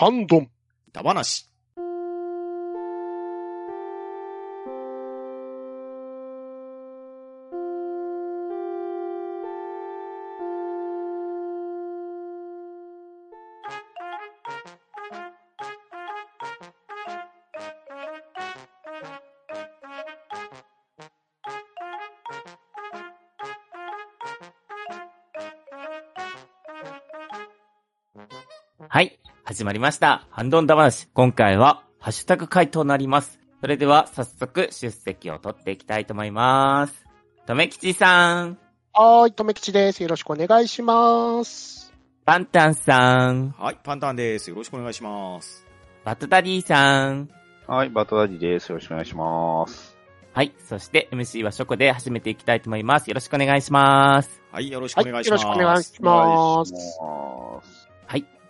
ハンドン。ダ話。始まりました。ハンドンダ話。今回は、ハッシュタグ回となります。それでは、早速、出席を取っていきたいと思います。とめきちさん、はーい、とめきちです。よろしくお願いします。パンタンさん、はい、パンタンです。よろしくお願いします。バトダディさん、はい、バトダディです。よろしくお願いします。はい。そして MC はショコで始めていきたいと思います。よろしくお願いします。はい、よろしくはい、よお願いします。ろしくお願いしおます。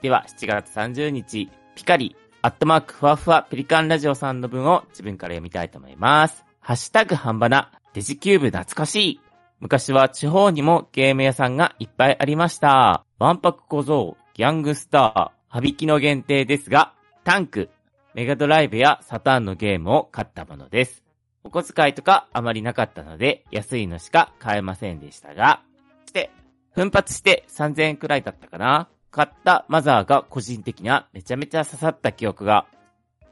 では、7月30日、ピカリ、アットマークふわふわペリカンラジオさんの文を自分から読みたいと思います。ハッシュタグ半ばな、デジキューブ懐かしい。昔は地方にもゲーム屋さんがいっぱいありました。ワンパク小僧、ギャングスター、羽引きの限定ですが、タンク、メガドライブやサターンのゲームを買ったものです。お小遣いとかあまりなかったので、安いのしか買えませんでしたが、して、奮発して3000円くらいだったかな買ったマザーが個人的にはめちゃめちゃ刺さった記憶が。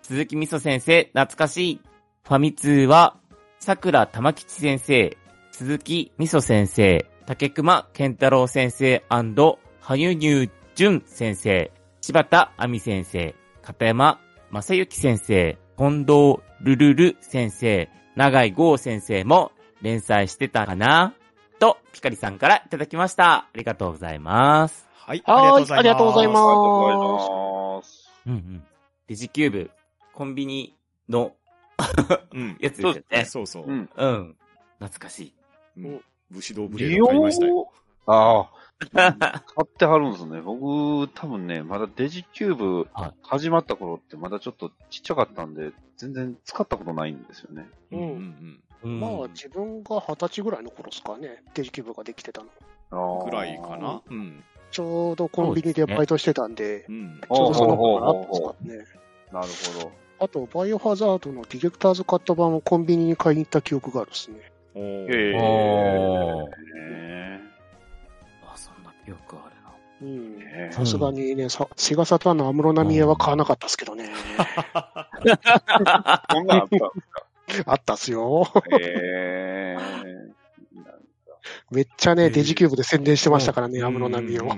鈴木みそ先生、懐かしい。ファミ通は、桜玉吉先生、鈴木みそ先生、竹熊健太郎先生羽生入淳先生、柴田亜美先生、片山正幸先生、近藤ルルル先生、長井剛先生も連載してたかな？と、ピカリさんからいただきました。ありがとうございます。はい、はーいありがとうございますありがとうございます。うんうん。デジキューブ、コンビニのうん。やつですよね。そうそう。うん。うん。懐かしい。うん武士道ブレ利ード買いましたよ。ああ。買ってはるんですね。僕、多分ね、まだデジキューブはい始まった頃ってまだちょっとちっちゃかったんで、全然使ったことないんですよね。うんうんうんまあ、自分が二十歳ぐらいの頃ですかね、デジキューブができてたの。ああくらいかな。うん。ちょうどコンビニでバイトしてたんで、うん。ちょうどその頃あったんですかね。なるほど。あと、バイオハザードのディレクターズカット版をコンビニに買いに行った記憶があるですね。へえ。おーへあ、そんな記憶あるな。うん。えさすがにね、さセガサターンの安室奈美恵は買わなかったですけどね。こんなんあったん あったっすよ。へえ。めっちゃね、デジキューブで宣伝してましたからね、安室奈美恵を。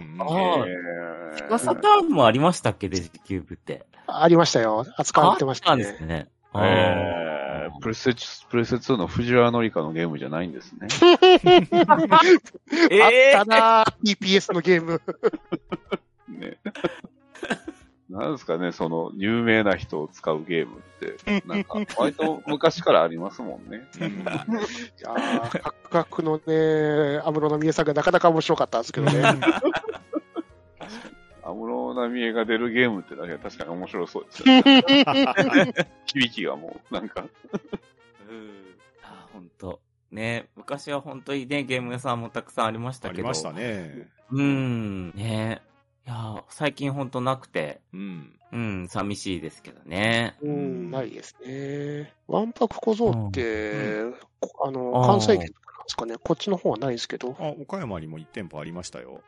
ああ、サターンもありましたっけ、デジキューブって？ありましたよ。扱われてましたあったんですね。ね。えー、プレステ、プレステ2の藤原紀香のゲームじゃないんですね。え あったなぁ TPS のゲーム。ね。なんですかね、その、有名な人を使うゲームって、なんか、割と昔からありますもんね。うんいやー、カクカクのね、安室奈美恵さんがなかなか面白かったんですけどね。安室奈美恵が出るゲームってだけは確かに面白そうですよね。響きがもう、なんか、うん。あ、ほんと。ね昔は本当にね、ゲーム屋さんもたくさんありましたけど。ありましたね。うん。ねいやー最近ほんとなくて、うん。うん、寂しいですけどね。うん、ないですね。ワンパク小僧って、こあの、あー関西圏とかなんですかね？こっちの方はないですけど。あ、岡山にも1店舗ありましたよ。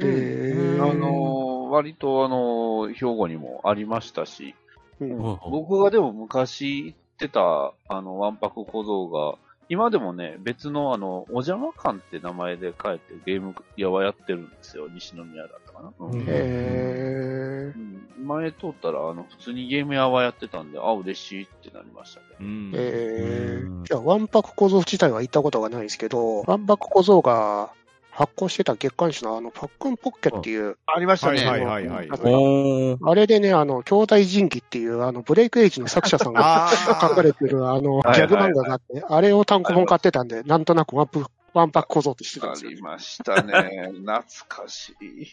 えうんあの、割とあの、兵庫にもありましたし、うん僕がでも昔行ってた、あの、ワンパク小僧が、今でもね、別のあの、お邪魔館って名前で書いてゲーム屋はやってるんですよ。西宮だったかな。うんうんへーうん前通ったら、あの、普通にゲーム屋はやってたんで、あ、嬉しいってなりましたけど。うん。えうんー、いや、ワンパク小僧自体は行ったことがないですけど、ワンパク小僧が発行してた月刊誌のあの、パックンポッケっていう、ありましたねはいはいはいはいあれでね、あの、兄弟人気っていう、あの、ブレイクエイジの作者さんが 書かれてる、あの、はいギャグ漫画があって、あれを単行本買ってたんで、なんとなくワンプ、ワンパク小僧って知ってたんあですより。ましたね。懐かしい。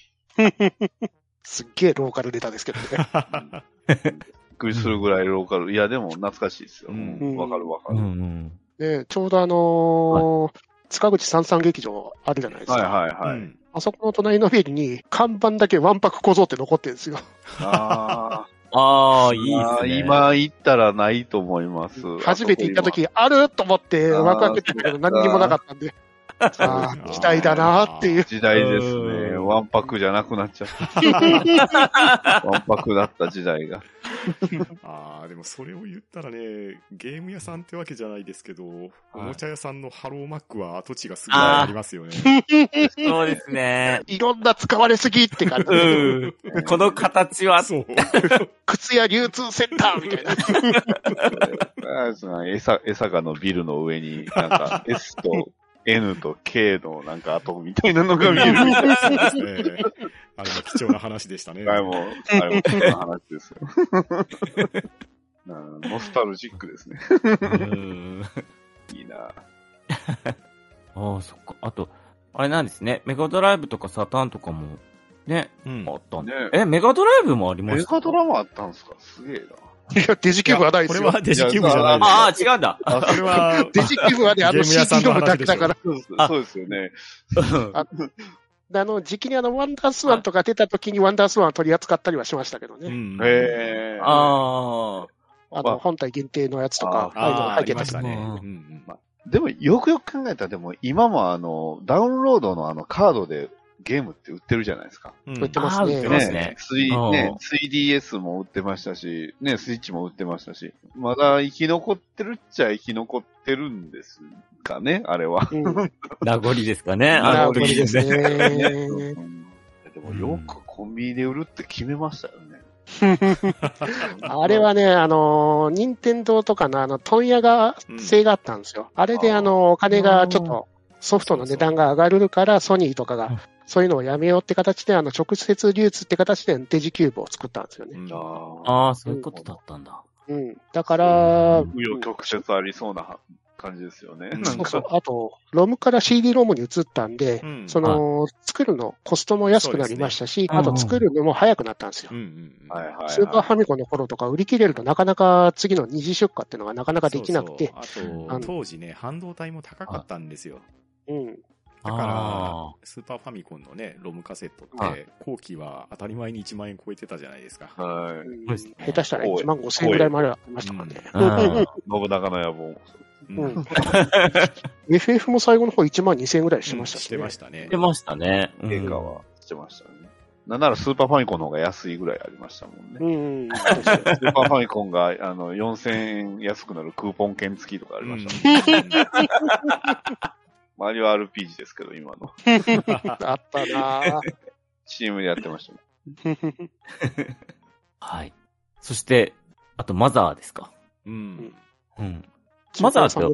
すっげえローカルネタですけどね。びっくりするぐらいローカル。いや、でも懐かしいですよ。ううんかるわかうんうる。ん。で、ちょうどあのー塚口三三劇場あるじゃないですか。はいはいはい。うんあそこの隣のビルに看板だけワンパク小僧って残ってるんですよ。あ ああ、いいあーですね。今行ったらないと思います。初めて行った時、あると思ってワクワクしてたけど何にもなかったんで。ああ、時代だなっていう。時代ですね。うんワンパクじゃなくなっちゃった。ワンパクだった時代が。ああ、でもそれを言ったらね、ゲーム屋さんってわけじゃないですけど、おもちゃ屋さんのハローマックは跡地がすぐありますよね。そうですね。いろんな使われすぎって感じ。うん。この形は、そう。靴や流通センターみたいな。あれですね餌、餌がのビルの上に、なんか S と N と K のなんか跡みたいなのが見えるみたいな。あれも貴重な話でしたね。あれも、あれも、そんな話ですよ。う んノスタルジックですね。うん。いいな。ああ、そっか。あと、あれなんですね。メガドライブとかサターンとかも、ね、うんあったんだ。ねえ、メガドライブもありまメした？ガドラもあったんすか？すげえな。いや、デジキューブはないですよ。これはデジキューブじゃないああ、違うんだ。これは、デジキューブはね、あのゲーム CD だけだから。そうですよね。ああの、時期にあの、ワンダースワンとか出た時にワンダースワンを取り扱ったりはしましたけどね。うんへえ。ああ。あの、まあ本体限定のやつとか、あああい入ってましたね。うんうんうんでも、よくよく考えたら、でも、今もあの、ダウンロードのあの、カードでゲームって売ってるじゃないですか。うん売ってますあー売っねてますね3うんね、3DS も売ってましたし、ね、スイッチも売ってましたし、まだ生き残ってるっちゃ生き残ってるんですかね、あれは。うん。名残ですかね。なあのるほどです時ね。ね。うんでも、よくコンビニで売るって決めましたよね。あれはね、あの、任天堂とかのあの、問屋が、制があったんですよ。あれであの、お金がちょっと、ソフトの値段が上がるから、ソニーとかうんが、そういうのをやめようって形で、あの、直接流通って形でデジキューブを作ったんですよね。うんあああ、そういうことだったんだ。うん。だから、紆余曲折ありそうな感じですよね。そうそうか。。あと、ロムから CD ロムに移ったんで、うんその、作るの、コストも安くなりましたし、あと作るのも早くなったんですよう。んうんうんはいはいはい。スーパーファミコンの頃とか売り切れるとなかなか次の二次出荷っていうのがなかなかできなくて、そうそうあと、あの当時ね、半導体も高かったんですよ。うん。だからあ、スーパーファミコンのね、ロムカセットはって、後期は当たり前に1万円超えてたじゃないですか。はい。下手したら1万5千円ぐらいまでありましたからね。あ。信長の野望。ううん。ん。FF も最後の方1万2千円ぐらいしてましたし、してねましたね出。ましたね。うん。陛下はしてましたね。なん。ならスーパーファミコンの方が安いぐらいありましたもん。ね。うん。スーパーファミコンが、あの、4000円安くなるクーポン券付きとかありましたもん。ね。マリオ RPG ですけど、今の。あったなぁ CM でやってましたもん。はい。そして、あとマザーですか？うん。うん。マザーっ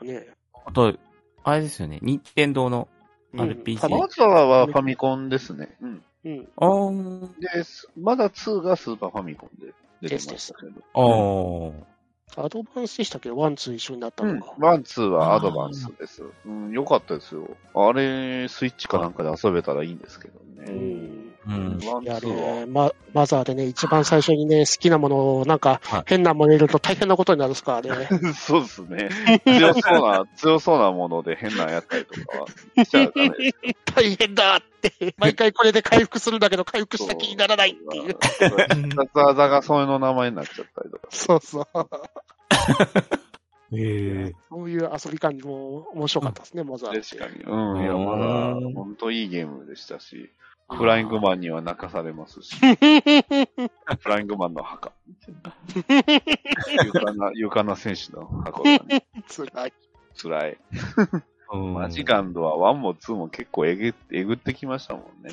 てね。あと、あれですよね。任天堂のうん RPG。マザーはファミコンですね。うん。うん。あーで、すマザー2がスーパーファミコンで出てましたけど。あー。アドバンスでしたっけ？ど、ワン、ツー一緒になったうんのか。。ワン、ツーはアドバンスです。うん、よかったですよ。あれ、スイッチかなんかで遊べたらいいんですけどうね。ん。うん。ワン、いやツーはね、ま、マザーでね、一番最初にね、好きなものを、なんかはい、変なもの入れると大変なことになるんですからね。そうですね。強そうな、強そうなもので変なやったりとかはしちゃダメですけど。大変だって。毎回これで回復するんだけど、回復した気にならないっていう。必殺技がそういうの名前になっちゃったりとか。そうそう。へえ。そういう遊び感じも面白かったですね、マザーって。確かに。うん。いや、まだ、本当いいゲームでしたし、フライングマンには泣かされますし、フライングマンの墓。勇敢な、勇敢な選手の墓がね、辛い。辛い。うんマジガンドは1も2も結構えぐえぐってきましたもんね。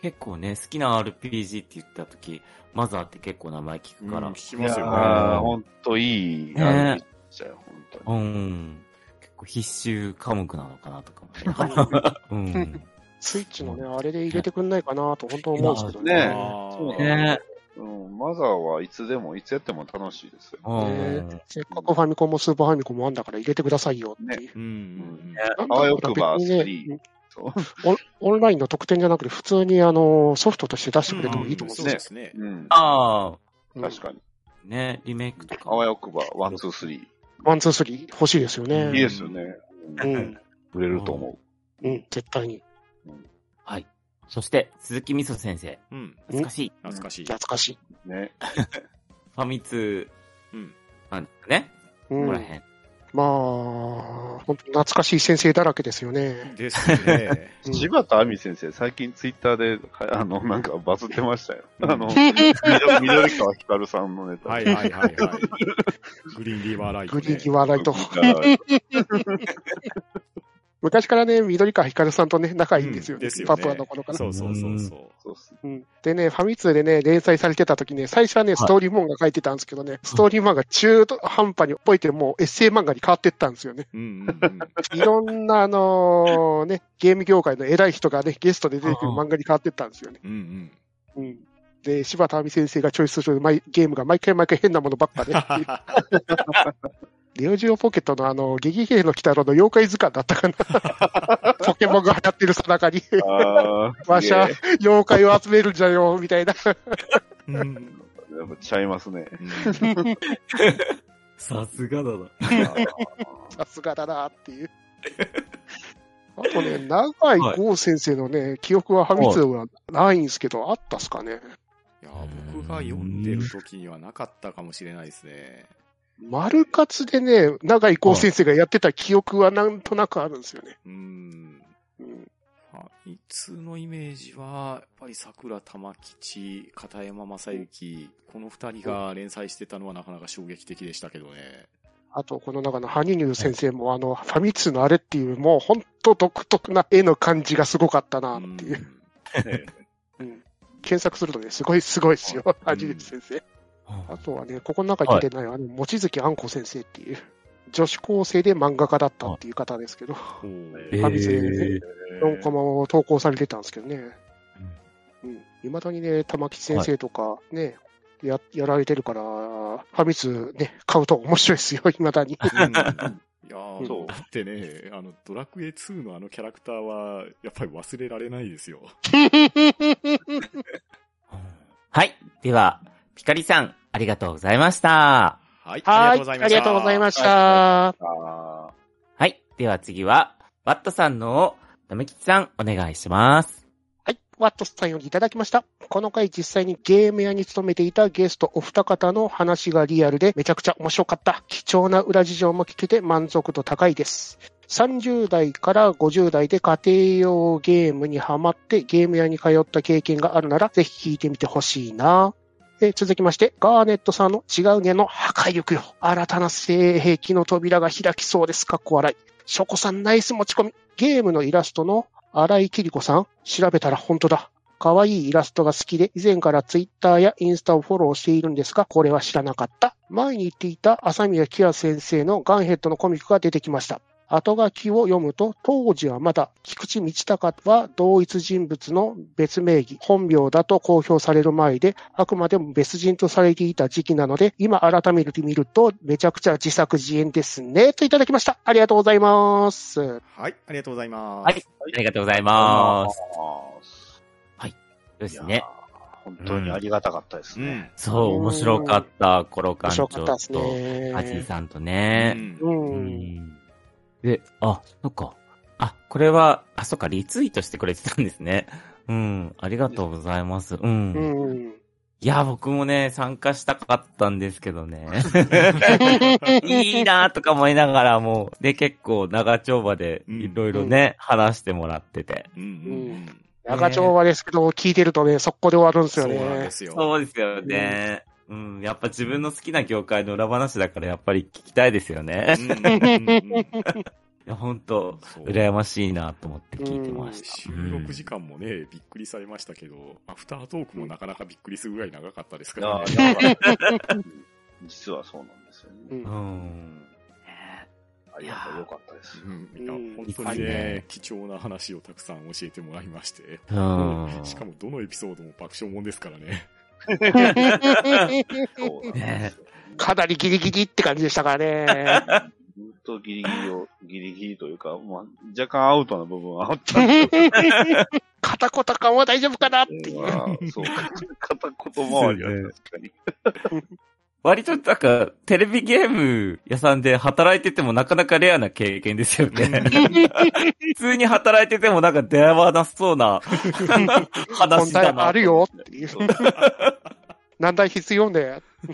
結構ね、好きな RPG って言ったとき、マザーって結構名前聞くから。うん聞きいますよね。やーほんといい、ねあのでしたよ、本当うに。ん。結構必修科目なのかなとかもね。うん。スイッチのね、あれで入れてくんないかなと本当思うんですけどね。ねあーそうねうん、マザーはいつでも、いつやっても楽しいですよ。うん。せっかくファミコンもスーパーファミコンもあんだから入れてくださいよっていう。うん。あわよくば別に3ね、そう。オンオンラインの特典じゃなくて、普通にあの、ソフトとして出してくれてもいいと思うんそうですね。うん。あうん確かに。あ、ね、リメイクとか。あわよくば、ワン、ツー、スリワン、ツー、スリー欲しいですよー。いいね。ですよね。うん。売れると思うん、絶対に。はい。そして、鈴木みそ先生。うん。懐かしい。懐かしい。懐かしい。ね。ファミ通うん。なんですね。うんここら辺。まあ、本当懐かしい先生だらけですよね。ですね。うん柴田亜美先生、最近ツイッターで、はあの、なんかバズってましたよ。あの、緑緑川光さんのネタ。はいはいはいはい。グリーンリバーライト、ね。グリーンギワライト。は昔からね、緑川光さんとね、仲いいんですよね。うんよねパプアの頃から。そうそうそうそう。そうんでね、ファミ通でね、連載されてた時ね、最初はね、ストーリー漫画書いてたんですけどね、ストーリー漫画中途半端に覚えてもうエッセイ漫画に変わってったんですよね。うんうんうん。いろんな、あのね、ゲーム業界の偉い人がね、ゲストで出てくる漫画に変わってったんですよね。うんうん。うん。で、柴田亜美先生がチョイスする毎ゲームが毎回毎回変なものばっかねっていう。ネオジオポケットのあの、ゲゲゲの鬼太郎の妖怪図鑑だったかな。ポケモンが流行ってるさなかに、わしゃす妖怪を集めるんじゃよ、みたいな。うんやっぱちゃいますね。さすがだな。さすがだなっていう。あとね、長井剛先生のね、記憶はファミ通はないんですけど、あったっすかね。いや、僕が読んでる時にはなかったかもしれないですね。丸活でね、長井剛先生がやってた記憶はなんとなくあるんですよね。うん。うんファミ通のイメージは、やっぱり桜玉吉、片山正幸、この二人が連載してたのはなかなか衝撃的でしたけどね。あと、この中のハニニュー先生も、あの、ファミ通のあれっていう、もう本当独特な絵の感じがすごかったなっていう。うん検索するとね、すごいすごいですよ、ハニニュー先生。あとはね、ここの中に出てない、あの、望月あんこ先生っていう、女子高生で漫画家だったっていう方ですけど、おーファミ通でね、4コマ。マを投稿されてたんですけどね。うん。未だにね、玉木先生とかね、や、やられてるから、ファミ通ね、買うと面白いですよ、未だに。うんいやーそうだってね、あの、ドラクエ2のあのキャラクターは、やっぱり忘れられないですよ。はい。では、ピカリさん、ありがとうございました。はい、あはい、りがとうございました。ありがとうございました。あはい。では次は、ワットさんのを、とめきちさん、お願いします。はい。ワットスさんよりいただきました。この回実際にゲーム屋に勤めていたゲストお二方の話がリアルでめちゃくちゃ面白かった。貴重な裏事情も聞けて満足度高いです。30代から50代で家庭用ゲームにハマってゲーム屋に通った経験があるならぜひ聞いてみてほしいな。えー続きまして、ガーネットさんの違うねの破壊力よ。新たな性癖の扉が開きそうです。かっこ笑い。ショコさんナイス持ち込み。ゲームのイラストの荒井きり子さん調べたら本当だ。可愛いイラストが好きで、以前からツイッターやインスタをフォローしているんですが、これは知らなかった。前に言っていた浅宮キア先生のガンヘッドのコミックが出てきました。後書きを読むと、当時はまだ菊池道隆は同一人物の別名義、本名だと公表される前で、あくまでも別人とされていた時期なので、今改めてみると、めちゃくちゃ自作自演ですね。といただきました。ありがとうございます。はい、ありがとうございます。はいありがとうございます。す。いですね。本当にありがたかったですね。うん。そう、面白かった、コロ面館長白かったですと、ね。アジーさんとうね。んう。うんん。で、あ、そっか。あ、これは、あ、そっか、リツイートしてくれてたんですね。うん、ありがとうございます。うん。うん。いや、僕もね、参加したかったんですけどね。いいなとか思いながらもう、で、結構長丁場でいろいろね、話してもらってて。うんうん長丁場ですけど、聞いてるとね、速攻で終わるんですよそうなんでね。すよ。そうですよね。うん、やっぱ自分の好きな業界の裏話だからやっぱり聞きたいですよね。いや、本当羨ましいなと思って聞いてました。収録時間もね、びっくりされましたけど、アフタートークもなかなかびっくりするぐらい長かったですからね。実はそうなんですよね。うんう。ん。ありがたいよかったです。うん、いやうん本当にね、貴重な話をたくさん教えてもらいまして、うん。しかもどのエピソードも爆笑もんですからね。かなりギリギリって感じでしたからね。本当ギリギリを、ギリギリというか、まあ、若干アウトな部分はあったんですけど片言感は大丈夫かなっていう。まあそうか。片言回りは確かに。割となんか、テレビゲーム屋さんで働いててもなかなかレアな経験ですよね。普通に働いててもなんか出会わなそうな話だな。あるよっていう。何台必要ね。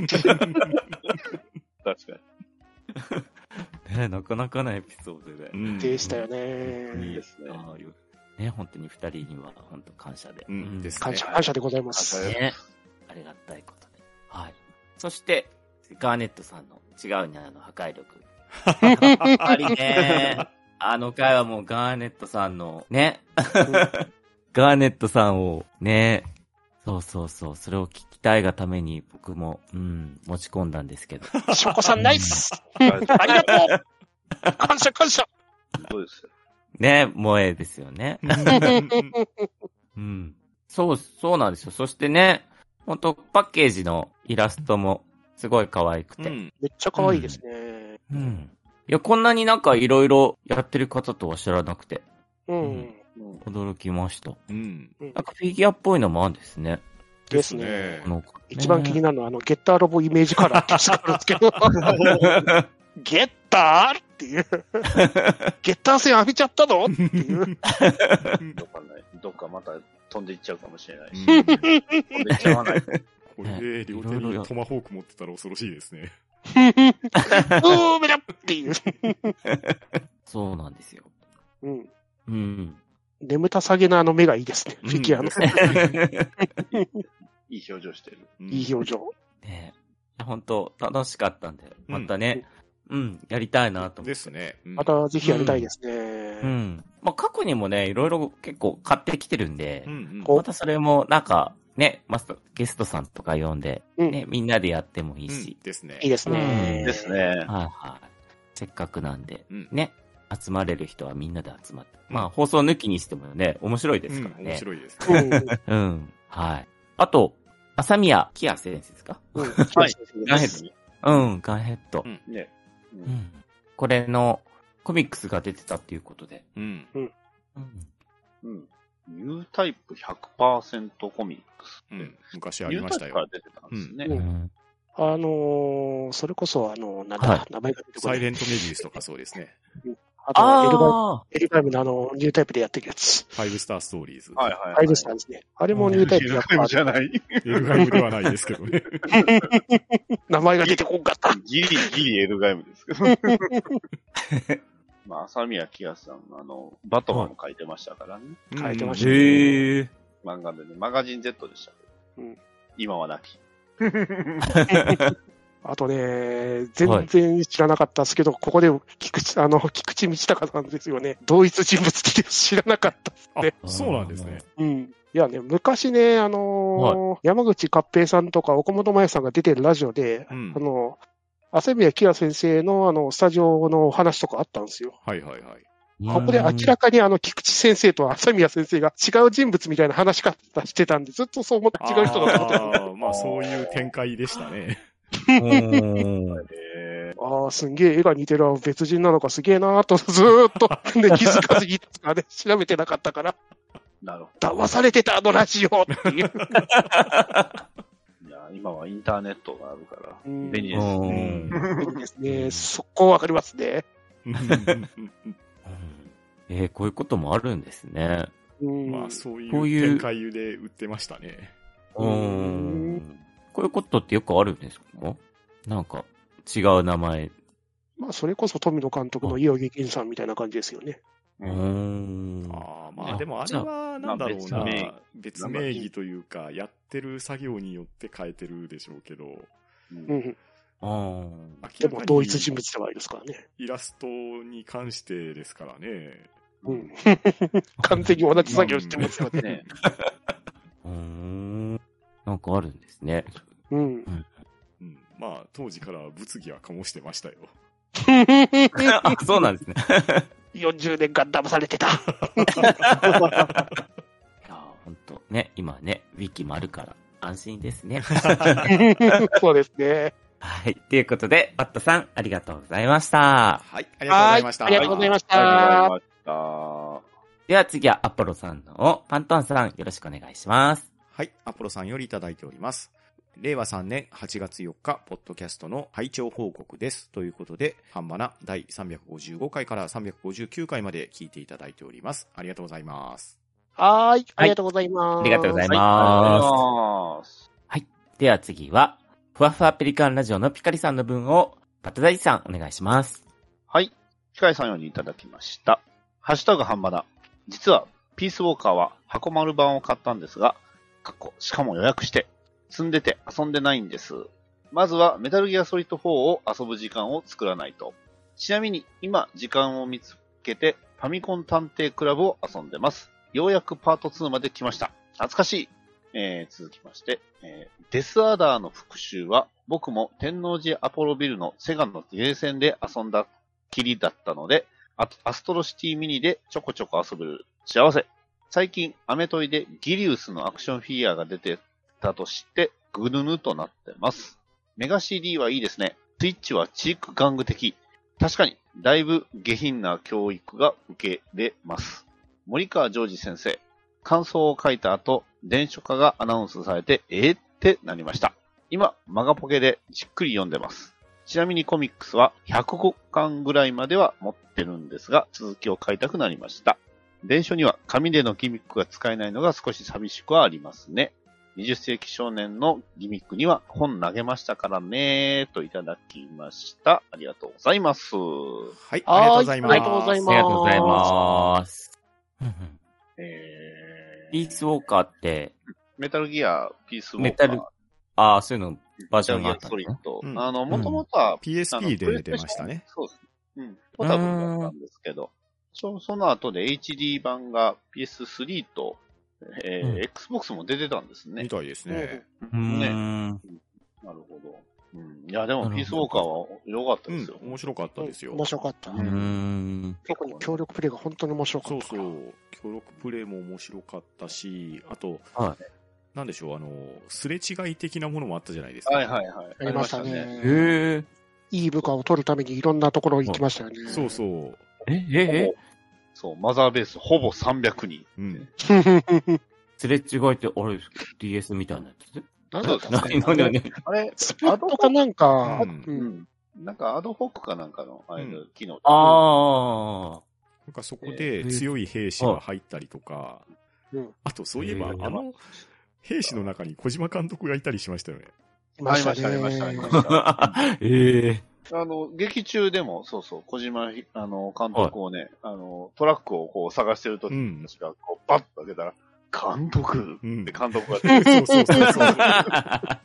確か ね、なかなかなエピソードで。うんでしたよに。いいね。ですね。ああいうね、本当に二人には本当感謝で。うんです感謝、感謝でございます。ね。ありがたいことで。はい。そして、ガーネットさんの違うにあの破壊力。やっぱりね、あの回はもうガーネットさんのね、ガーネットさんをね、そうそうそう、それを聞きたいがために僕も、うん、持ち込んだんですけど。ショコさんナイスあありがとう感謝感謝そうですよ。ね、萌えですよね。うん。そう、そうなんですよ。そしてね、本当パッケージのイラストもすごい可愛くて。うん。めっちゃ可愛いですね。うん。いや、こんなになんかいろいろやってる方とは知らなくて、うん。うん驚きました。うん。うんなんかフィギュアっぽいのもあるんですね。ですねこ。の一番気になるのは、あの、ゲッターロボイメージカラーってやつがあるんですけど、ゲッター？っていう。ゲッター線浴びちゃったの？っていう。どっかない。どっかまた飛んでいっちゃうかもしれないし。飛んでいっちゃわない。これで両手にトマホーク持ってたら恐ろしいですね。うーめだっていう。そうなんですよ。うん。うん。眠たさげなあの目がいいですね。フィギュアの。いい表情してる。いい表情。ね本当楽しかったんで、うんまたね、うん、やりたいなと思って。ですね。うんまたぜひやりたいですうね。ん。まあ、過去にもね、いろいろ結構買ってきてるんでう、んおまたそれもなんか、ね、マスター、ゲストさんとか呼んで、うん。ね、みんなでやってもいいうん。し、ですね。いいですね。です。ね。はいはい。せっかくなんで、うん。ね、集まれる人はみんなで集まって。まあ、放送抜きにしてもね、面白いですからうん面ね。白いですうね。ん。うん。はい。あと、朝宮キア先生ですか？うん。はいガンヘッド。うん、ガンヘッド。うんね。ううんん。これのコミックスが出てたっていうことで。うん。うん。うん。ニュータイプ100%コミックスって。うん。昔あニりましたュータイプからよ。出てたんですね。うんうんあのー、それこそ、あの、なんだはい、名前が出てこない。サイレントメビウスとかそうですね。あとはエルバイあエルバイムのあの、ニュータイプでやってるやつ。ファイブスターストーリーズ。はいはいはい。ファイブスターですね。あれもニュータイプニュータイプじゃ100%ない。エルガイムではないですけどね。名前が出てこんかった。ギリ、ギリエルガイムですけど。まあ、浅宮キアさん、あの、バトマンも書いてましたからね。あ。書いてましたへえ。漫画でね、マガジン Z でしたけど。うん今はなき。あとね、全然知らなかったですけど、ここで菊池、あの、菊池道隆さんですよね。同一人物って知らなかった。あ、そうなんですね。うん。いやね、昔ね、あのー山口勝平さんとか岡本真也さんが出てるラジオで、うんあ。の、浅宮キア先生のあの、スタジオのお話とかあったんですよ。はいはいはい。ここで明らかにあの、菊池先生と浅宮先生が違う人物みたいな話し方してたんで、ずっとそう思って違う人だと思ってあーまあそういう展開でしたね。うんえ ああ、すんげえ絵が似てるわ別人なのかすげえなーと ずーっと、ね、気づかずにとかね、調べてなかったから、ー、なるほ騙されてたあのラジオっていう。ど。いや、今はインターネットがあるから、うん便利です。うんうんいいですね。そこわかりますね。えー、こういうこともあるんですね。うん。まあそういこういうう展開で売ってましたね。ううんん。こういうことってよくあるんですか？なんか、違う名前。まあ、それこそ富野監督の伊予劇さんみたいな感じですよね。うーん。ああ、まああでもあれはなんだろうまあな。別名義というか、やってる作業によって変えてるでしょうけど、うんうん。あーでも同一人物ではありますからね。イラストに関してですからね。うん。完全に同じ作業してますよね。ね。うーん。なんかあるんですね。うん。うん、まあ当時から物議は醸してましたよ。あ、そうなんですね。40年間騙されてた。いや本当ね、今ね、ウィキもあるから安心ですね。そうですね。はい。ということで、バットさん、ありがとうございました。はい、ありがとうございました。はいありがとうございましありがとうございた。ました。では次はアポロさんのパントンさん、よろしくお願いします。はい、アポロさんよりいただいております。令和3年8月4日、ポッドキャストの拝聴報告です。ということで、ハンバナ第355回から359回まで聞いていただいております。ありがとうございます。はーい。ありがとうございます。ありがとうございはい、ありがます。とうございます。では次は、ふわふわペリカンラジオのピカリさんの分を、バタダイさんお願いします。はい。機械さんよりいただきました。ハッシュタグ半ばだ。実は、ピースウォーカーは箱丸版を買ったんですが、かっこしかも予約して、積んでて遊んでないんです。まずはメタルギアソリッド4を遊ぶ時間を作らないと。ちなみに、今、時間を見つけて、ファミコン探偵クラブを遊んでます。ようやくパート2まで来ました。懐かしい。えー、続きまして、えーデスアーダーの復習は、僕も天王寺アポロビルのセガンのゲーセンで遊んだきりだったので、あアストロシティミニでちょこちょこ遊べる幸せ。最近、アメトイでギリウスのアクションフィギュアが出てたとして、ぐぬぬとなってます。メガ CD はいいですね。スイッチはチーク玩具的。確かに、だいぶ下品な教育が受けれます。森川ジョージ先生。感想を書いた後、電書化がアナウンスされて、えー、ってなりました。今、マガポケでじっくり読んでます。ちなみにコミックスは105巻ぐらいまでは持ってるんですが、続きを買いたくなりました。電書には紙でのギミックが使えないのが少し寂しくはありますね。20世紀少年のギミックには本投げましたからねといただきました。ありがとうございます。はい、ありがとうございます。ありがとうございますありがとうございます。えピースウォーカーって、メタルギアピースウォーカー。メタルああ、そういうのバージョンがあったメタルギアソリッ。ド。うんあの、もともとは、PSP で出ましたね。そうです。うん。ポータブルだったんですけど、そその後で HD 版が PS3 と、えーうん Xbox も出てたんですねみ。たいですね。うーん。ね。なるほど。うん。いや、でもピースウォーカーは良かったうんですよ。、面白かったですよ。面白かった。うーん。特に協力プレイが本当に面白かった。そうそう。協力プレイも面白かったし、あと、はなんでしょう、あの、すれ違い的なものもあったじゃないですか。はいはいはい。ありましたへね。え。いい部下を取るためにいろんなところ行きましたよね。そうそう。え、え、え、そう、マザーベースほぼ300人。うん。すれ違いって、あれ、DS みたいなやつなんだったね何何何あれ、スプットかなんか、ううんうん。なんかアドホックかなんかの、あれうん機能。あなんかそこで強い兵士が入ったりとか、うんあとそういえば、あの、兵士の中に小島監督がいたりしましたよね。いましたね。ありましたありましたあ。ええ。あの、劇中でも、そうそう、小島ひ、あの、監督をね、あの、トラックをこう探してるときうんに、私がこう、バッと開けたら、監督うんって監督が出て、そうそうそうそう。あ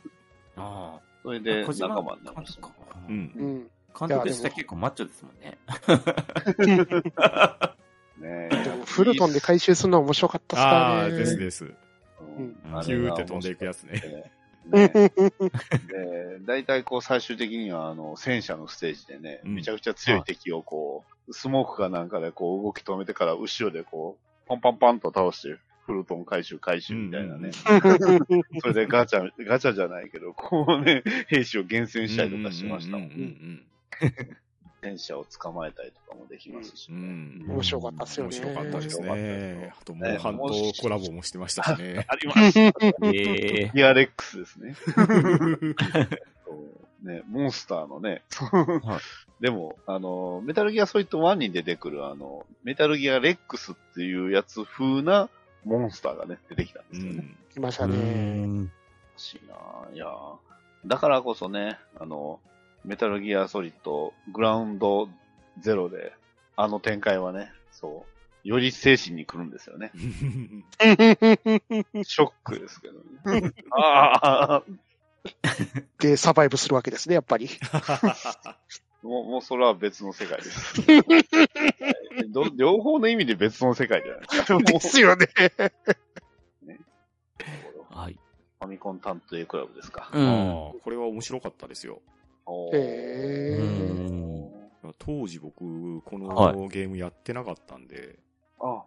あ。それで仲間になりました監。督かうん。うん。監督したら結構マッチョですもんね。ねでもフルトンで回収するのは面白かったっすからね。ああ、ですです。うんうんヒューって飛んでいくやつね。で、大体こう最終的にはあの戦車のステージでね、うん。めちゃくちゃ強い敵をこう、スモークかなんかでこう動き止めてから後ろでこう、パンパンパンと倒して、フルトン回収回収みたいなね。それでガチャ、ガチャじゃないけど、こうね、兵士を厳選したりとかしましたもんうんうん戦車を捕まえたりとかもできますしうんうん。うん面白かったっすよ面ね。白かったです面白かったねで。あと、モンハンとコラボもしてましたしね。ありました。アレックスですね。ね、モンスターのね、はいでも、あの、メタルギアソリッド1に出てくる、あの、メタルギアレックスっていうやつ風なモンスターがね、出てきたんでうすよね。いましたね。しいなぁいやぁだからこそね、あの、メタルギアソリッドグラウンドゼロで、あの展開はね、そう、より精神に来るんですよね。ショックですけどね。ああ、で、サバイブするわけですね、やっぱり。もう、もうそれは別の世界です。ど両方の意味で別の世界じゃないですか。ですよね。はい。ファミコン探偵クラブですか。うん。これは面白かったですよ。おへ。当時僕、こはのゲームやってなかったんで、あ、は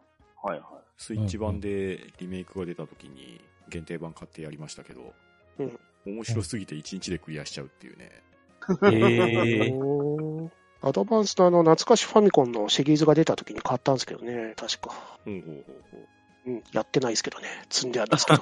いはい。スイッチ版でリメイクが出た時に限定版買ってやりましたけど、うん面白すぎて1日でクリアしちゃうっていうね。アドバンスのあの、懐かしファミコンのシリーズが出た時に買ったんですけどね、確か。ほうほうほうほう。うん、やってないですけどね。積んであるんですけど。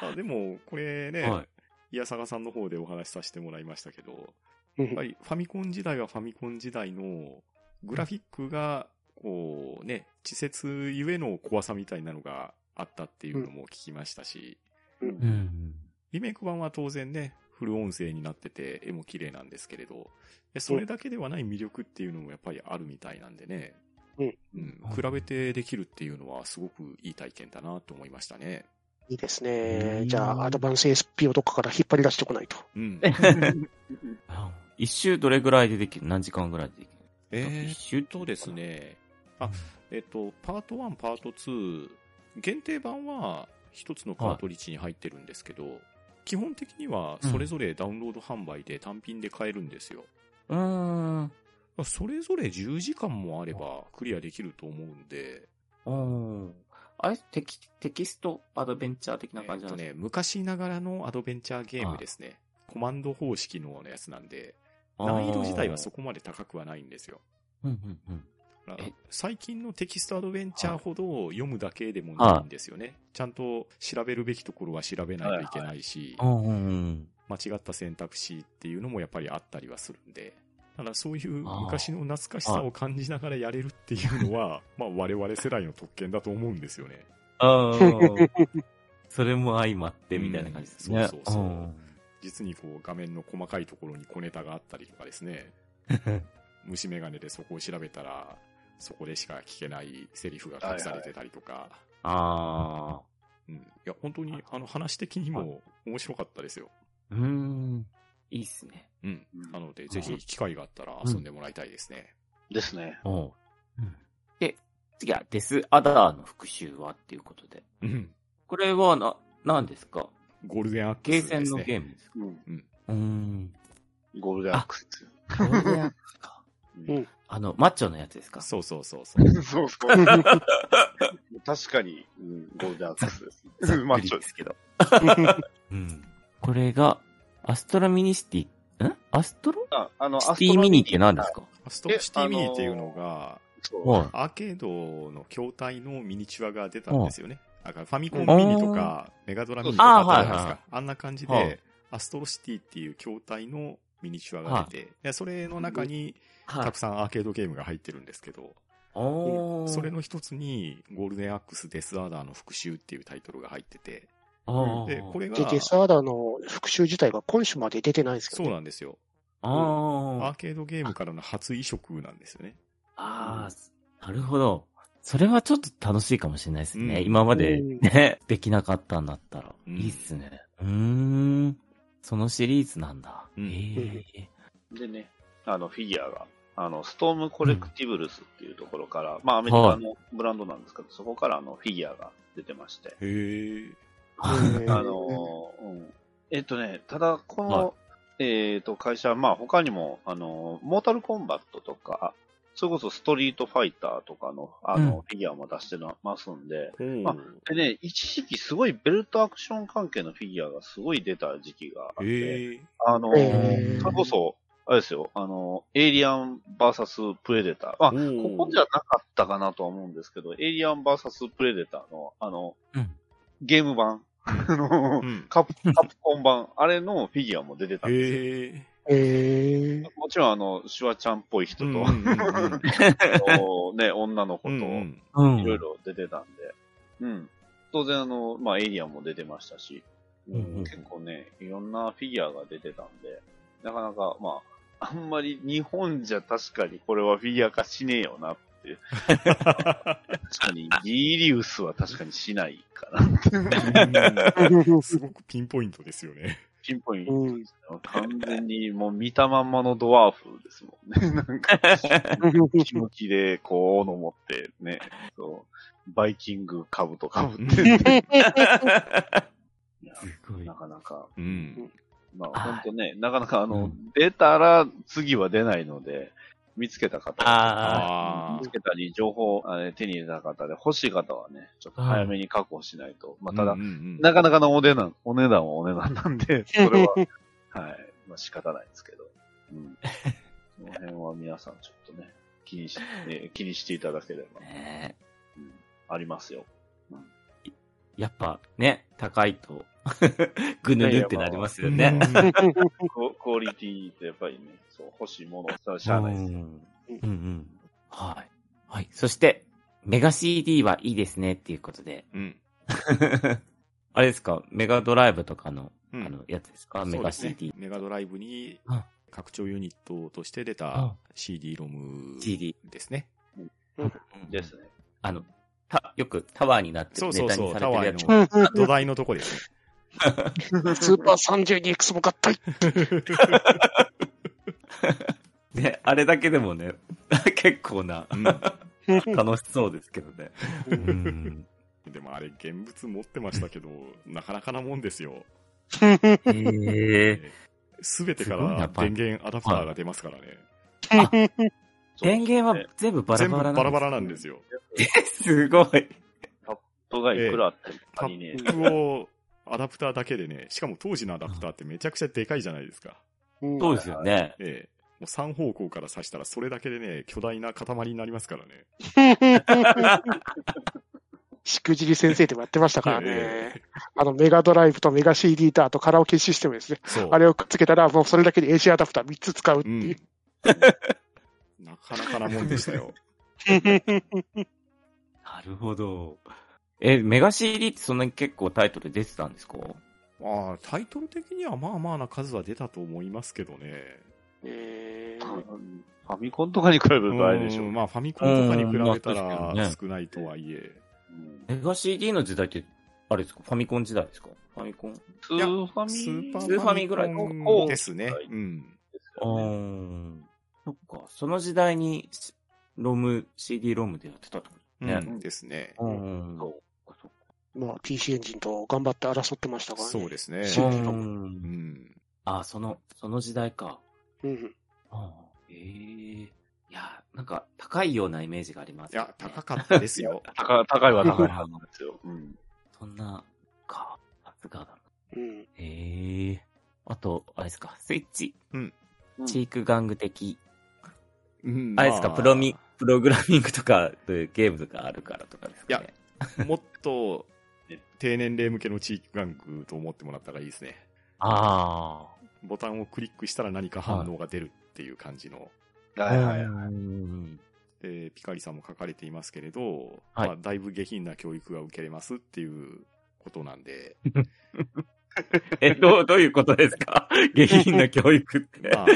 あでも、これね、はい。いやさがさんの方でお話しさせてもらいましたけど、うん。やっぱりファミコン時代はファミコン時代のグラフィックが、こうね、稚拙ゆえの怖さみたいなのがあったっていうのも聞きましたし、うん。リメイク版は当然ね、フル音声になってて絵も綺麗なんですけれど、でそれだけではない魅力っていうのもやっぱりあるみたいなんでね、うん。うん。比べてできるっていうのはすごくいい体験だなと思いましたね。いいですうね。んじゃあ、アドバンス SP をどっかから引っ張り出してこないと。うん。あ一周どれぐらいでできる何時間ぐらいでできるえ一周とですね、あ、えっと、パート1、パート2、限定版は一つのカートリッジに入ってるんですけど、基本的にはそれぞれダウンロード販売で単品で買えるんですよ。うーん。それぞれ10時間もあればクリアできると思うんで、うん。あれ？テキ、テキストアドベンチャー的なえ感じなんですっとね、昔ながらのアドベンチャーゲームですね。コマンド方式のやつなんで、か難易度自体はそこまで高くはないんですよ。うんうんうん。だからえ？最近のテキストアドベンチャーほど読むだけでもないんですよね。ちゃんと調べるべきところは調べないといけないし。間違った選択肢っていうのもやっぱりあったりはするんで、ただそういう昔の懐かしさを感じながらやれるっていうのは、まあ我々世代の特権だと思うんですよね。ああ。それも相まってみたいな感じですね。うんそうそうそうん実にこう画面の細かいところに小ネタがあったりとかですね、虫眼鏡でそこを調べたら、そこでしか聞けないセリフが隠されてたりとか、ああ。うん。いや、本当に、あの、話的にも面白かったですよ。うーん。いいっすね。うん。うんなので、ぜひ、機会があったら遊んでもらいたいですね。ですね。おう。で、次はデスアダーの復讐はっていうことで。うん。これはな、何ですか？ゴールデンアックゲースですね。セガのゲームですか？うん。うーん。ゴールデンアックスですよ。ゴールデンアックスか。うんあの、マッチョのやつですか？そうそうそうそう。そうそう。確かに、うん、ゴールデンアックスです。マッチョですけど。うん。これが、アストロミニシティ、んアストロ？ああの、シティミニって何ですか？アストロシティミニっていうのが。アーケードの筐体のミニチュアが出たんですよね。だからファミコンミニとか、メガドラミニとかあったじゃないですか。あんな感じはいで、アストロシティっていう筐体のミニチュアが出て、でそれの中にはい。たくさんアーケードゲームが入ってるんですけど。それの一つに、ゴールデンアックスデスアーダーの復讐っていうタイトルが入ってて、で、これがで、、デスアーダーの復習自体が今週まで出てないんですけそど、ね。うなんですよ。あアーケードゲームからの初移植なんですよね。あ。ああ、なるほど。それはちょっと楽しいかもしれないですね。うん今までね、できなかったんだったら。うんいいっすね。うーん。そのシリーズなんだ。うんへえ。でね、あの、フィギュアが、あの、ストームコレクティブルスっていうところから、まあ、アメリカのブランドなんですけど、そこからあの、フィギュアが出てまして、へえ。うん。あのーうん。えっとね、ただ、この、はえっと、会社は、まあ、他にも、あのー、モータルコンバットとか、それこそストリートファイターとかの、あの、うん。フィギュアも出してますんで、ほうあでね、一時期すごいベルトアクション関係のフィギュアがすごい出た時期があって。あのーそれこそ、あれですよ、あのーエイリアン VS プレデター。まあ、ここじゃなかったかなとは思うんですけど、エイリアン VS プレデターの、あの、うん。ゲーム版、あのうん。カプカプコン版、あれのフィギュアも出てたんですよ。へえ。えー、もちろん、あの、シュワちゃんっぽい人と、うんうんうんうんあの ね、女の子と、うん。いろいろ出てたんで、うん。当然、あの、まあ、エイリアンも出てましたし、うんうんうん結構ね、いろんなフィギュアが出てたんで、なかなか、まあ、あんまり日本じゃ確かにこれはフィギュア化しねえよなって。確かに、ギリウスは確かにしないかな。すごくピンポイントですよね。ピンポイントうん。完全にもう見たまん。まのドワーフですもん。ね。なん。か、気向きで、こう、斧持ってね、そう、バイキング株とかぶって、すごいな。かなか、うん。まあはい本当ね、なかなかあの、出たら次は出ないので、見つけた方は、ああ見つけたり、情報あれ手に入れた方で欲しい方はね、ちょっと早めに確保しないと。まあ、ただ、うんうんうんなかなかのお値段、お値段はお値段なんで、それは、はい、まあ仕方ないですけど。うん。その辺は皆さんちょっとね、気にし、えー気にしていただければ、ねうん、ありますよ。やっぱね、高いと、ぐぬるってなりますよね。うんククオリティってやっぱりね、そう、欲しいものさ、しゃあないですよ。うんうんうん。はい。はい。そして、メガ CD はいいですねっていうことで。うん。あれですか？メガドライブとかの、うんあの、やつですか、メガそうですね CD。メガドライブにあ拡張ユニットとして出たあ CD ロムですね。ですね。あの、た、よくタワーになってるネタにそうそうそう、タワ。ーの 土台のとこですね。スーパー 32X も合体。ね、あれだけでもね、結構な、うん楽しそうですけどね。うん。でもあれ、現物持ってましたけど、なかなかなもんですよ。へえ。すべてから電源アダプターが出ますからね。電源は全部バラバラなんですバラバラなんですよ。すごい。人がいくらあってもタ足りねえ。ップをアダプターだけでね、しかも当時のアダプターってめちゃくちゃでかいじゃないですか。そうですよね。ええ。もう3方向から刺したらそれだけでね、巨大な塊になりますからね。しくじり先生でもやってましたからえね。あの、メガドライブとメガ CD とあとカラオケシステムですね。あれをくっつけたら、もうそれだけで AC アダプター3つ使うってういう。ん。なかなかなもんでしたよ。なるほど。え、メガ CD ってそんなに結構タイトル出てたんですか？まあ、タイトル的にはまあまあな数は出たと思いますけどね。えフーァミコンとかに比べるとあれでしょう。うんまあ、ファミコンとかに比べたらね少ないとはいえ。うんメガ CD の時代って、あれですか？ファミコン時代ですか？ファミコン？スーファミスーパーファミぐらいですね。うん。あー。その時代に、ロム、CD ロムでやってたってことね。うんですね。うん。そうそまあ、PC エンジンと頑張って争ってましたからね。そうですね。そうう。うんん。あ、その、その時代か。うん。あええいや、なんか、高いようなイメージがあります、いや、高かったですよ。高高いは高いはずなんですよ。うん。そんな、か、さすがだな。うん。ええあと、あれですか、スイッチ。うんチーク玩具的。うんあれですか、まプロミ、プログラミングとか、ゲームとかあるからとかですかね。もっと、低年齢向けの地域玩具と思ってもらったらいいですね。あボタンをクリックしたら何か反応が出るっていう感じの。あ。はいはい。うんで、ピカリさんも書かれていますけれど、はいまあ、だいぶ下品な教育が受けれますっていうことなんで、え、どう、どういうことですか？下品な教育って。まあ、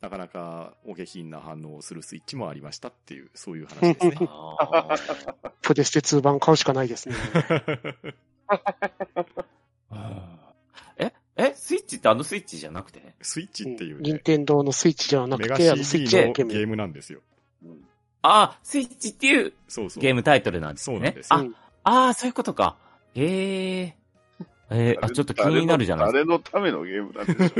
なかなかお下品な反応をするスイッチもありましたっていう、そういう話ですね。プレステ2版買うしかないですね。ええスイッチってあのスイッチじゃなくて？スイッチっていう、任ね、天堂のスイッチじゃなメガくて、あのスイッ CD。のゲームなんですよ。うんあスイッチっていうそうそう。ゲームタイトルなんですね。そうなんですあ、うんああ、そういうことか。へえ。えー、あ、ちょっと気になるじゃないですか。誰のためのゲームなんでし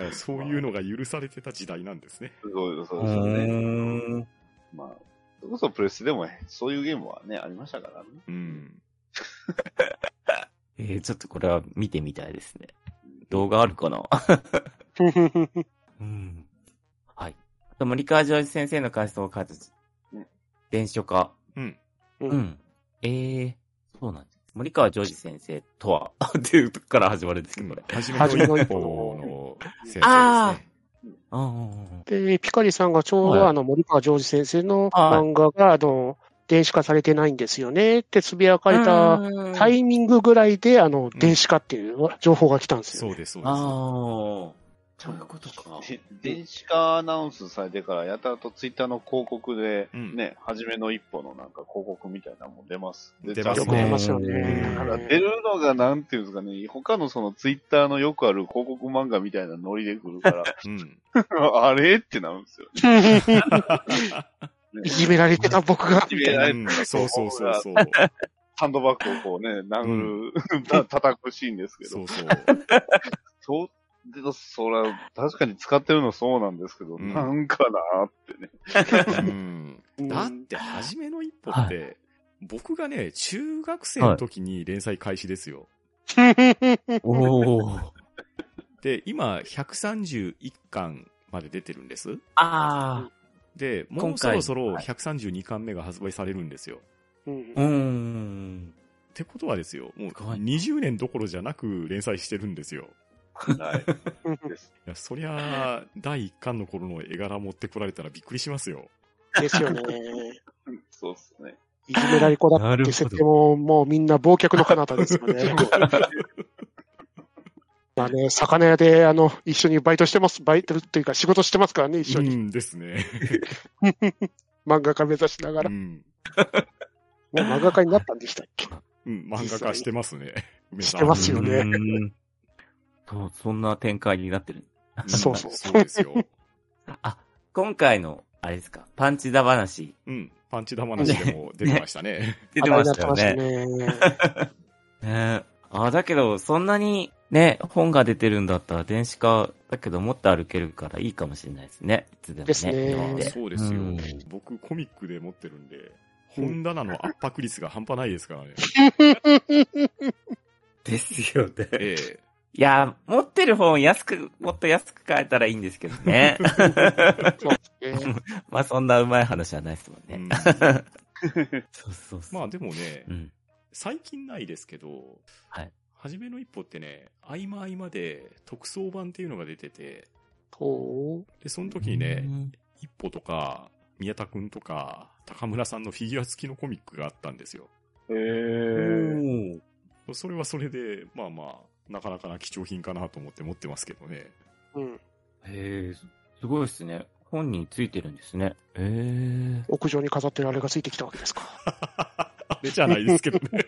ょう。そういうのが許されてた時代なんですね。そうそううそうね。ーん。まあ、それこそプレステでもそういうゲームはね、ありましたからね。うん。えー、ちょっとこれは見てみたいですね。動画あるかな？うん。はい。あと、森川ジョージ先生の感想を書い電書化。うん。ううんん。ええそうなんです。森川ジョージ先生とは、っていうとこから始まるんですけど、これ。初めの一歩の先生ですあね。うんうんうん。で、ピカリさんがちょうはい。どあの、森川ジョージ先生のはい漫画が、あの、電子化されてないんですよねってつぶやかれたうん。タイミングぐらいで、あの、電子化っていう情報が来たんですよ。そうです、そうです。そういうことか。で電子化アナウンスされてから、やたらとツイッターの広告で、うんね、初めの一歩のなんか広告みたいなのも出ます。出ますねよく出ますよね。ただ出るのがなんていうんですかね、他のそのツイッターのよくある広告漫画みたいなノリで来るから、うん。あれ？ってなるんですよね。いじめられてた僕が、いじめられうんそうそうそうそう。ハンドバッグをこうね、殴る、た叩くシーンですけど、そうそう。そそれは確かに使ってるのそうなんですけど、うんなんかなーってね。うんうんだって、初めの一歩って、僕がね、中学生の時に連載開始ですよ。おお。で、今、131巻まで出てるんです。あで、もうそろそろはい132巻目が発売されるんですよ。うんうーん。ってことはですよ、もうすごい20年どころじゃなく連載してるんですよ。はい。です。いや、そりゃあ、第1巻の頃の絵柄持ってこられたらびっくりしますよ。ですよね。そうですね。いじめられっ子だって設定も、もうみんな忘却の彼方ですよね。まあね、魚屋で、あの、一緒にバイトしてます、バイトっていうか仕事してますからね、一緒に。うんですね。漫画家目指しながら。もうん。う漫画家になったんでしたっけ？うん、漫画化してますね。してますよねうーんそう、そんな展開になってる。んそうそう そうですよ。あ、今回の、あれですか、パンチダ話、うん。パンチ玉なしでも出てましたね。出てましたよね。ね。ねあ、だけど、そんなにね、本が出てるんだったら電子化だけど持って歩けるからいいかもしれないですね。いつでもね。ですねそうですようん。僕、コミックで持ってるんで、本棚の圧迫率が半端ないですからね。ですよね。ええ。いや、持ってる本安く、もっと安く買えたらいいんですけどね。まあそんなうまい話はないですもんね。うん そうそうそう。まあでもねう、ん。最近ないですけど、はい。初めの一歩ってね、合間合間で特装版っていうのが出てて、ほで、その時にねう、ん一歩とか、宮田くんとか、高村さんのフィギュア付きのコミックがあったんですよ。へー。それはそれで、まあまあ、なかなかな貴重品かなと思って持ってますけどね。う。うん。へえ、すごいですね。本についてるんですね。へえ。屋上に飾ってるあれがついてきたわけですか。あ れじゃないですけどね。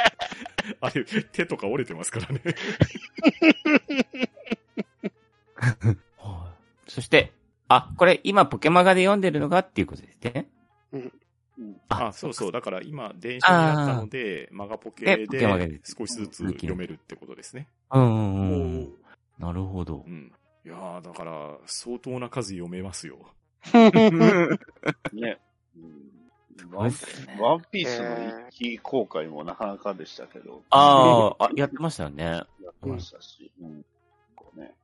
あれ、手とか折れてますからね。はい。そして、あ、これ今ポケマガで読んでるのがっていうことですね。あ、そうそう。だから今、電車になったので、マガポケでで少しずつ読めるってことですね。うんうんうん。なるほどう。ん。いやー、だから、相当な数読めますよ。ね。うんワンワンピースの一気公開もなかなかでしたけど。ああ、あ、やってましたよね。やってましたし。うん。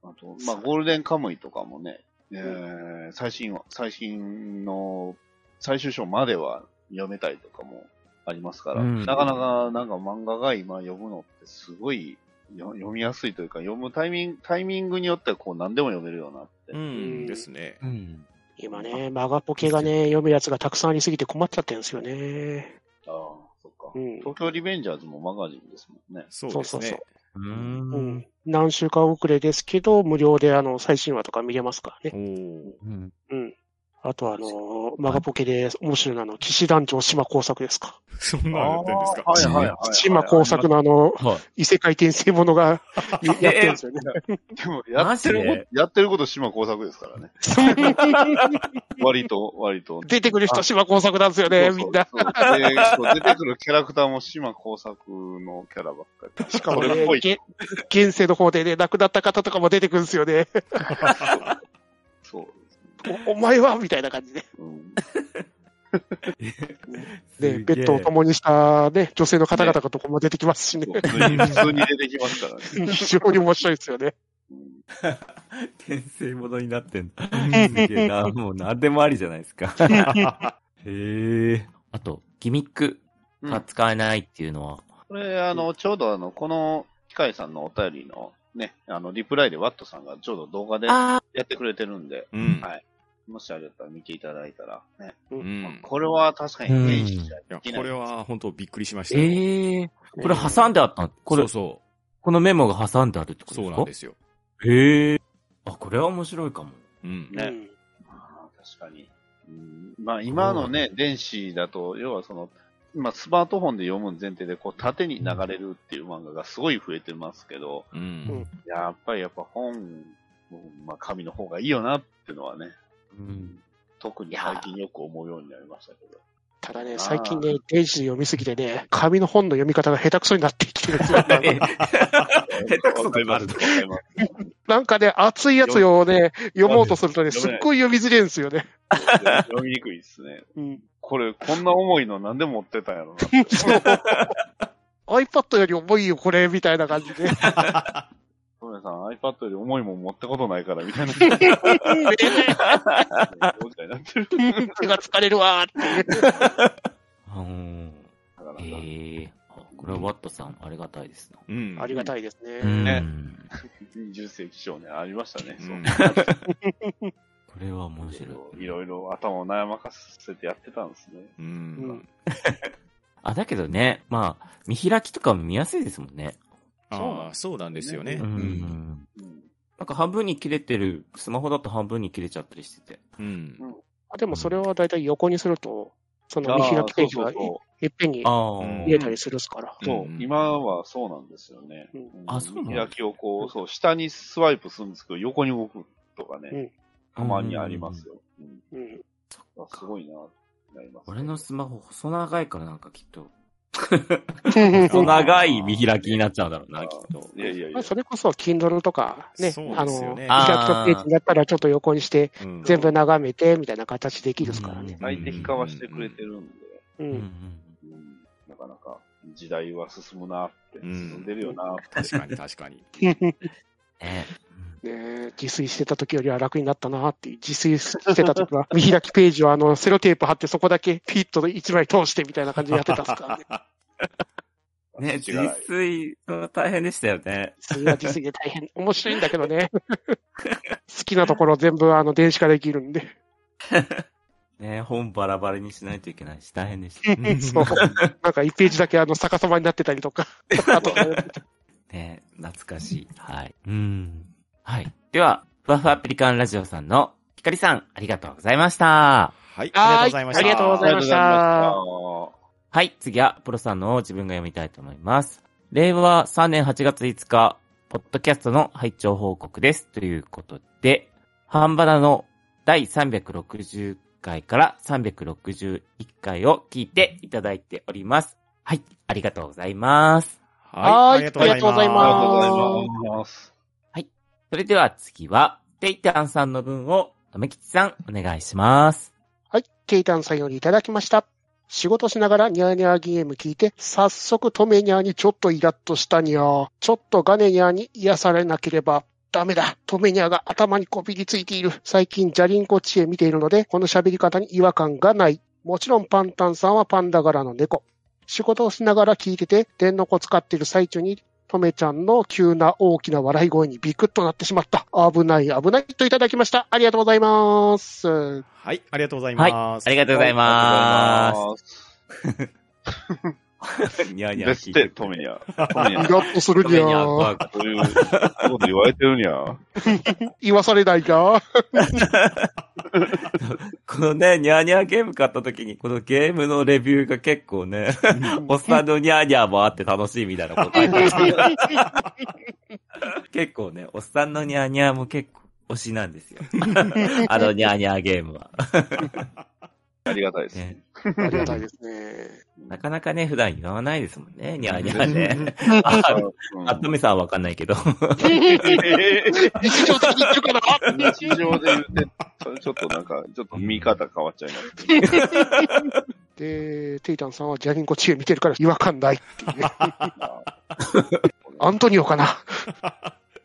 あと、まあ、ゴールデンカムイとかもね、えー、最新は、最新の最終章までは読めたりとかもありますから、うんなかなかなんか漫画が今読むのってすごいよ読みやすいというか、読むタイミング、タイミングによってはこう何でも読めるようになって。うん、ですね。うん。今ね、マガポケがね、読むやつがたくさんありすぎて困っちゃってるんですよね。ああ、そっか。うん。東京リベンジャーズもマガジンですもんね。そうですそうそうね。う。うんん。何週間遅れですけど、無料であの、最新話とか見れますからね。うん。うん。あとあの、マガポケで面白いのはあの、騎士団長島工作ですか。そんなのやってんですか？はいはいはいはい。島工作のあの、はい。異世界転生ものが やってるんですよね。でも、やってるマジで？こと、やってること島工作ですからね。割と、割と。出てくる人島工作なんですよね、みんな。そうそうでそう出てくるキャラクターも島工作のキャラばっかり。しかもねそれっぽい、げ現世の方でね、亡くなった方とかも出てくるんですよね。そうお お前はみたいな感じで。うん。で、ベッドを共にしたね、女性の方々とかも出てきますしね。普通に、出てきますからね。非常に面白いですよね。うん転生ものになってんだ。すげえな。もう何でもありじゃないですか。へえ。あと、ギミックが使えないっていうのは？これ、あの、ちょうどあの、この、機械さんのお便りのね、あの、リプライでワットさんがちょうど動画でやあってくれてるんで、うん。はいもしあれだったら見ていただいたら、ね。うん。これは確かに電子じゃいや、できない。これは本当びっくりしましえたよ。ええ。これ挟んであったこれそう、そこのメモが挟んであるってう。ことですか？そうなんですよ。へえ。あ、これは面白いかも。うん。ねうんあー確かに。うん、まあ今のね、電子だと、要はその、まあスマートフォンで読む前提で、こう縦に流れるっていう漫画がすごい増えてますけど、うん。やっぱりやっぱ本、まあ紙の方がいいよなっていうのはね、うん。特に最近よく思うようになりましたけど。ただね、最近ね、電子で読みすぎてね、紙の本の読み方が下手くそになってきてるんですよ。下手くそわかります。わかります。なんかね、熱いやつをね、読もうとするとね、すっごい読みづれるんですよね。読みにくいですね。うん。これ、こんな重いのなんで持ってたんやろな。そう iPad より重いよ、これ、みたいな感じで。さん、iPad より重いもん持ったことないから、みたいな。ね みたいになってる。手が疲れるわーって。うん。か。へえ。あこれはワットさん、ありがたいですな。うん。ありがたいですね。うん。ね20世紀少年ありましたね。うそうん これは面白い。いろいろ頭を悩まかせてやってたんですね。う。うんん。あ、だけどね、まあ、見開きとかも見やすいですもんね。ああ、そうなんですよね。ううん。ん。うんなんか半分に切れてる、スマホだと半分に切れちゃったりしてて。うん。あでもそれはだいたい横にすると、その見開きページがいっぺんに見えたりするっすから。そう、うん今はそうなんですよね。うんんあそうなんだ開きをこう、そう、下にスワイプするんですけど、横に動くとかね、うんたまにありますよ。うんうん。あすごいな、なります、俺のスマホ細長いからなんかきっと、長い見開きになっちゃうんだろうな、きっと。いやいやいや。まあ、。それこそ、Kindle とかね、あの、ですよね。見開きのページだったらちょっと横にして、うん。全部眺めて、みたいな形できるっすからね。最適化はしてくれてるんで、うん。なかなか時代は進むなって、うん進んでるよなって。確かに確かに。ねね自炊してた時よりは楽になったなっていう、自炊してた時は、見開きページはあの、セロテープ貼ってそこだけピッと1枚通してみたいな感じでやってたんですからね。ね、自炊、大変でしたよね。自炊は自炊で大変、面白いんだけどね。好きなところ全部あの、電子化できるんで。ね、本バラバラにしないといけないし、大変でした。そう。なんか1ページだけあの、逆さまになってたりとか。あとね、懐かしい。はい。うん。はい。では、ふわふわペリカンラジオさんのひかりさん、ありがとうございました。はい、ありがとうございました。ありがとうございましたはい、次は、プロさんのを自分が読みたいと思います。令和3年8月5日、ポッドキャストの拝聴報告です。ということで、ハンバナの第360回から361回を聞いていただいております。はい、ありがとうございます。はいありがとうございます。ありがとうございます。それでは次は、テイタンさんの分を、とめきちさん、お願いします。はい、ケイタンさんよりいただきました。仕事しながらニャーニャーゲーム聞いて、早速トメニャーにちょっとイラッとしたにゃー。ちょっとガネニャーに癒されなければダメだ。トメニャーが頭にこびりついている。最近ジャリンコ知恵見ているので、この喋り方に違和感がない。もちろんパンタンさんはパンダ柄の猫。仕事をしながら聞いてて、電の子使ってる最中に、トメちゃんの急な大きな笑い声にビクッとなってしまった。危ない危ないといただきました。ありがとうございます。はい、ありがとうございます。ありがとうございまありがとうございますす。にゃーにゃーですって、トメニャ。トメニイャ。ラッとするにゃー。そういうこと言われてるにゃ。言わされないか？このね、ニャーニャーゲーム買った時に、このゲームのレビューが結構ね、おっさんのニャーニャーもあって楽しいみたいなこと書いてある結構ね、おっさんのニャーニャーも結構推しなんですよ。あのニャーニャーゲームは。ありがたいです。ね、ありがたいですね。なかなかね、普段言わないですもんね、ニャーニャーね。あっとめさんはわかんないけど。日常的に言ってるかな日常で言って、ちょっとなんか、ちょっと見方変わっちゃいます。で、テイタンさんはジャリンコ知恵見てるから違和感ないっていうね。アントニオかな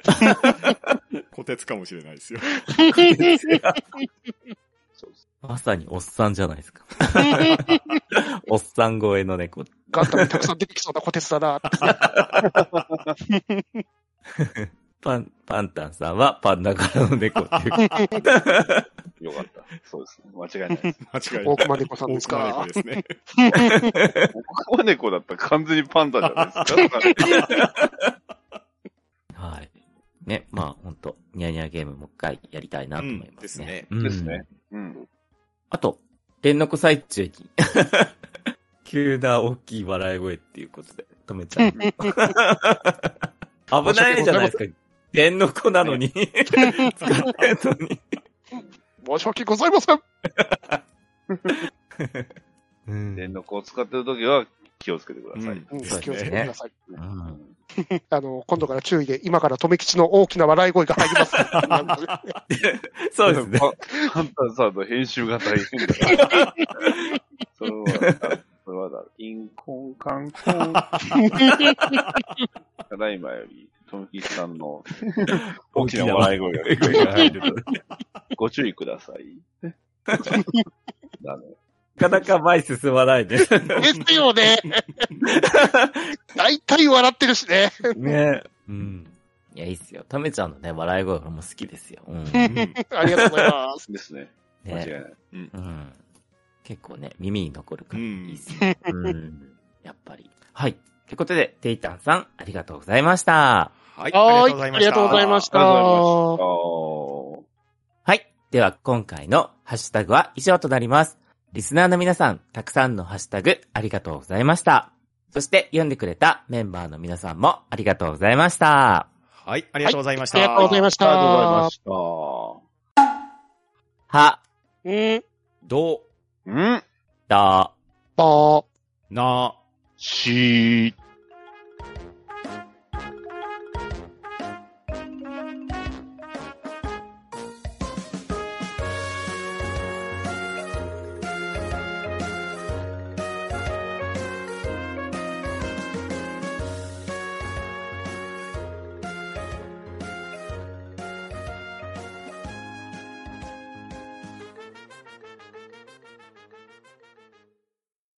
小鉄かもしれないですよ。まさにおっさんじゃないですか。おっさん超えの猫。ガンダムにたくさん出てきそうな小鉄だなって。パン、パンタンさんはパンダ柄の猫っていう。よかった。そうですね。間違いないです。間違いない。大熊猫さんですか大熊猫ですね。コマネコだったら完全にパンダじゃないですか。はい。ね、まあ本当ニャニャゲームもう一回やりたいなと思いますね。うんうんですね。うん。あと、電の子最中に、急な大きい笑い声っていうことで止めちゃう。危ないじゃないですか。電の子なのに、使ってんのに。申し訳ございません。うん電力を使ってるときは気をつけてください。うん。気をつけてください。うん。あの、今度から注意で、今から留吉の大きな笑い声が入ります。そうですね。パパンタさんの編集が大変だから。それは、それはだ、インコンカンコン。ただいまより、トムキさんの大きな笑い声が入ると。ご注意ください。だね。かなか前進まないです。ですよね。大体笑ってるしね。ねうん。いや、いいっすよ。ためちゃんのね、笑い声俺も好きですよ。うん。う んありがとうございます。ですね。間違いね。ない。うん。結構ね、耳に残るから、うんいいっすね。うん。やっぱり。はい。ということで、テイタンさん、ありがとうございました。はい、はーいありがとうございました。ありがとうございましたありがとうございました。はい。では、今回のハッシュタグは以上となります。リスナーの皆さん、たくさんのハッシュタグ、ありがとうございました。そして、読んでくれたメンバーの皆さんも、ありがとうございました。はい、ありがとうございました。ありがとうございましありがとうございたま。した。は、うん、ど、うんだ、ば、な、し